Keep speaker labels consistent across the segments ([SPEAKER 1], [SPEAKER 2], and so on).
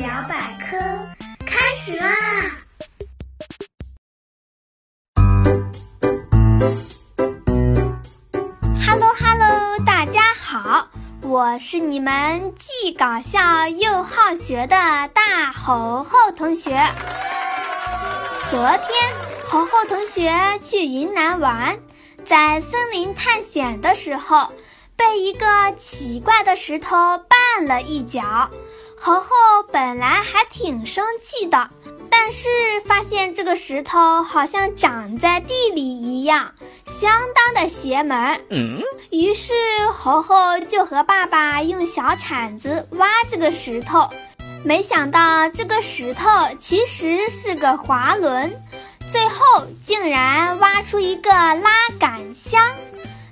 [SPEAKER 1] 聊百科开始啦
[SPEAKER 2] ！Hello Hello，大家好，我是你们既搞笑又好学的大猴猴同学。昨天，猴猴同学去云南玩，在森林探险的时候。被一个奇怪的石头绊了一脚，猴猴本来还挺生气的，但是发现这个石头好像长在地里一样，相当的邪门。嗯，于是猴猴就和爸爸用小铲子挖这个石头，没想到这个石头其实是个滑轮，最后竟然挖出一个拉杆箱。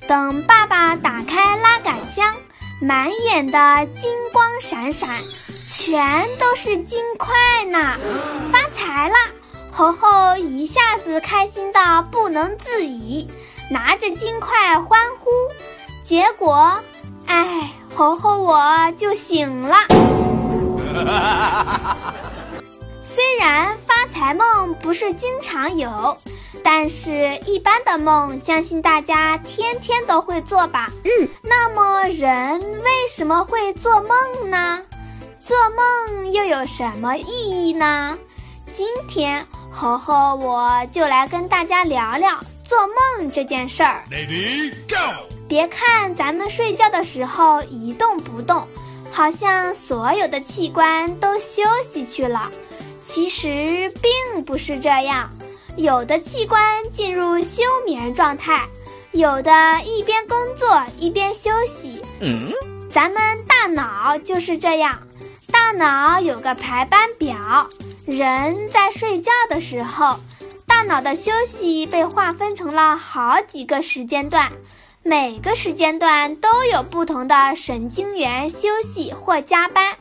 [SPEAKER 2] 等爸爸打开拉杆箱，满眼的金光闪闪，全都是金块呢！发财了！猴猴一下子开心到不能自已，拿着金块欢呼。结果，哎，猴猴我就醒了。虽然发财梦不是经常有。但是，一般的梦，相信大家天天都会做吧。嗯，那么人为什么会做梦呢？做梦又有什么意义呢？今天，猴猴我就来跟大家聊聊做梦这件事儿。Ready go！别看咱们睡觉的时候一动不动，好像所有的器官都休息去了，其实并不是这样。有的器官进入休眠状态，有的一边工作一边休息。嗯，咱们大脑就是这样，大脑有个排班表。人在睡觉的时候，大脑的休息被划分成了好几个时间段，每个时间段都有不同的神经元休息或加班。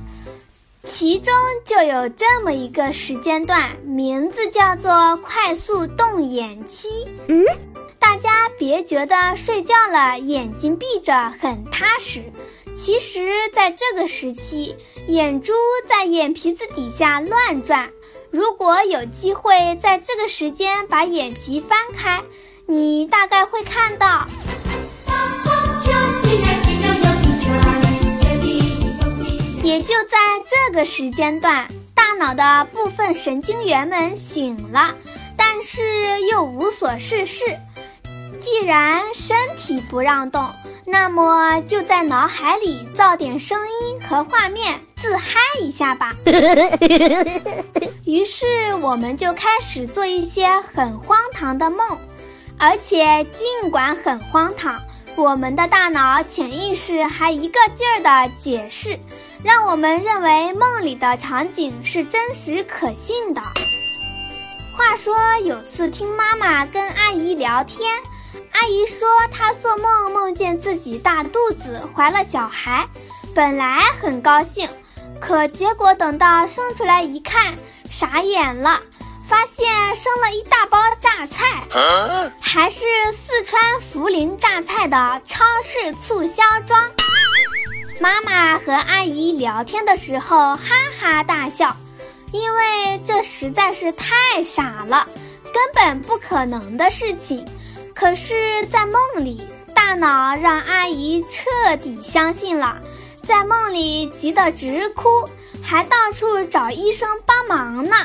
[SPEAKER 2] 其中就有这么一个时间段，名字叫做快速动眼期。嗯，大家别觉得睡觉了眼睛闭着很踏实，其实在这个时期，眼珠在眼皮子底下乱转。如果有机会在这个时间把眼皮翻开，你大概会看到。也就在这个时间段，大脑的部分神经元们醒了，但是又无所事事。既然身体不让动，那么就在脑海里造点声音和画面，自嗨一下吧。于是我们就开始做一些很荒唐的梦，而且尽管很荒唐，我们的大脑潜意识还一个劲儿的解释。让我们认为梦里的场景是真实可信的。话说有次听妈妈跟阿姨聊天，阿姨说她做梦梦见自己大肚子怀了小孩，本来很高兴，可结果等到生出来一看，傻眼了，发现生了一大包榨菜，还是四川涪陵榨菜的超市促销装。妈妈和阿姨聊天的时候哈哈大笑，因为这实在是太傻了，根本不可能的事情。可是，在梦里，大脑让阿姨彻底相信了，在梦里急得直哭，还到处找医生帮忙呢。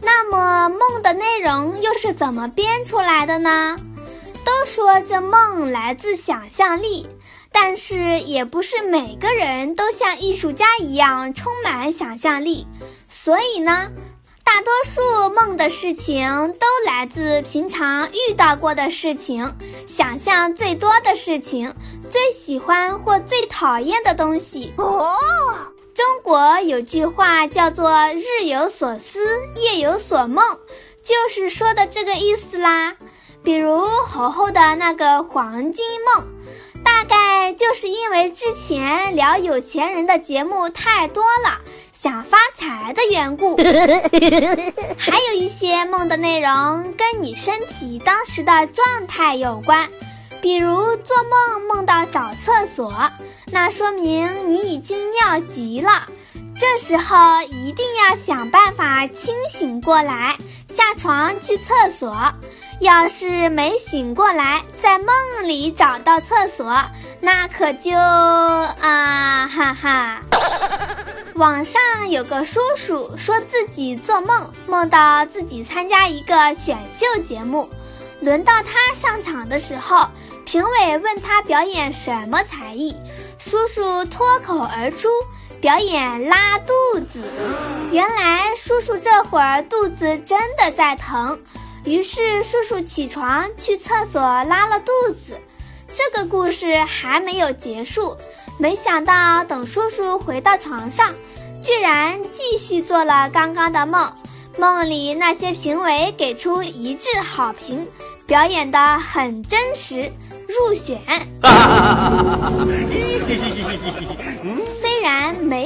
[SPEAKER 2] 那么，梦的内容又是怎么编出来的呢？都说这梦来自想象力。但是也不是每个人都像艺术家一样充满想象力，所以呢，大多数梦的事情都来自平常遇到过的事情，想象最多的事情，最喜欢或最讨厌的东西。哦，中国有句话叫做“日有所思，夜有所梦”，就是说的这个意思啦。比如猴猴的那个黄金梦。大概就是因为之前聊有钱人的节目太多了，想发财的缘故。还有一些梦的内容跟你身体当时的状态有关，比如做梦梦到找厕所，那说明你已经尿急了。这时候一定要想办法清醒过来，下床去厕所。要是没醒过来，在梦里找到厕所，那可就啊哈哈。网上有个叔叔说自己做梦梦到自己参加一个选秀节目，轮到他上场的时候，评委问他表演什么才艺，叔叔脱口而出。表演拉肚子，原来叔叔这会儿肚子真的在疼，于是叔叔起床去厕所拉了肚子。这个故事还没有结束，没想到等叔叔回到床上，居然继续做了刚刚的梦。梦里那些评委给出一致好评，表演的很真实。入选。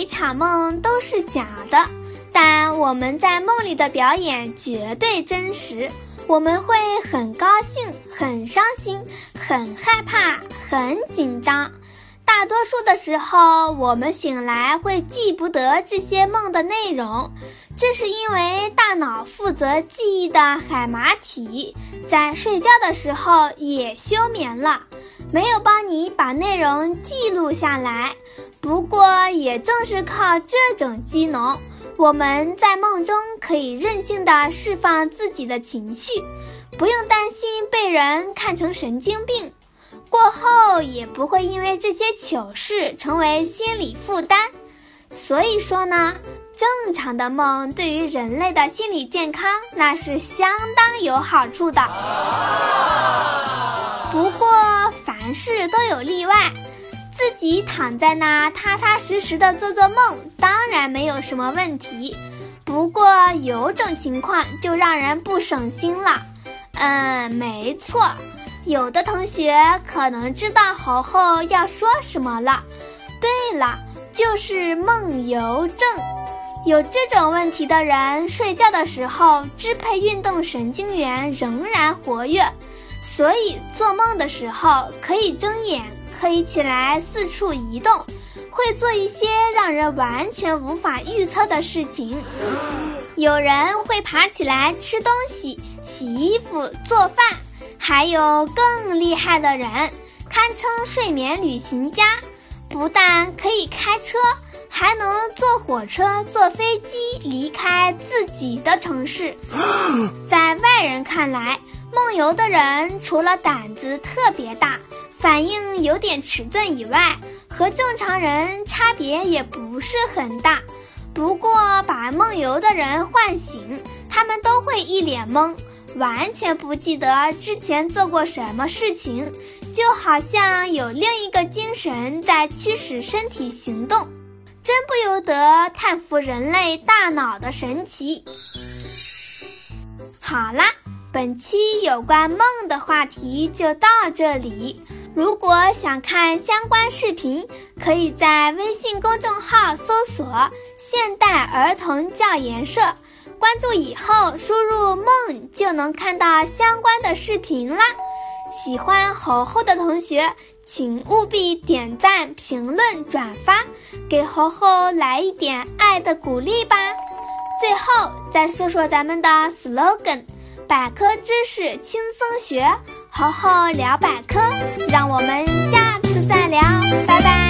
[SPEAKER 2] 虽然每场梦都是假的，但我们在梦里的表演绝对真实。我们会很高兴、很伤心、很害怕、很紧张。大多数的时候，我们醒来会记不得这些梦的内容，这是因为大脑负责记忆的海马体在睡觉的时候也休眠了，没有帮你把内容记录下来。不过，也正是靠这种机能，我们在梦中可以任性的释放自己的情绪，不用担心被人看成神经病。过后也不会因为这些糗事成为心理负担，所以说呢，正常的梦对于人类的心理健康那是相当有好处的。不过凡事都有例外，自己躺在那踏踏实实的做做梦，当然没有什么问题。不过有种情况就让人不省心了，嗯，没错。有的同学可能知道猴猴要说什么了。对了，就是梦游症。有这种问题的人，睡觉的时候支配运动神经元仍然活跃，所以做梦的时候可以睁眼，可以起来四处移动，会做一些让人完全无法预测的事情。有人会爬起来吃东西、洗衣服、做饭。还有更厉害的人，堪称睡眠旅行家，不但可以开车，还能坐火车、坐飞机离开自己的城市。在外人看来，梦游的人除了胆子特别大，反应有点迟钝以外，和正常人差别也不是很大。不过，把梦游的人唤醒，他们都会一脸懵。完全不记得之前做过什么事情，就好像有另一个精神在驱使身体行动，真不由得叹服人类大脑的神奇。好啦，本期有关梦的话题就到这里。如果想看相关视频，可以在微信公众号搜索“现代儿童教研社”。关注以后，输入“梦”就能看到相关的视频啦。喜欢猴猴的同学，请务必点赞、评论、转发，给猴猴来一点爱的鼓励吧。最后再说说咱们的 slogan：百科知识轻松学，猴猴聊百科。让我们下次再聊，拜拜。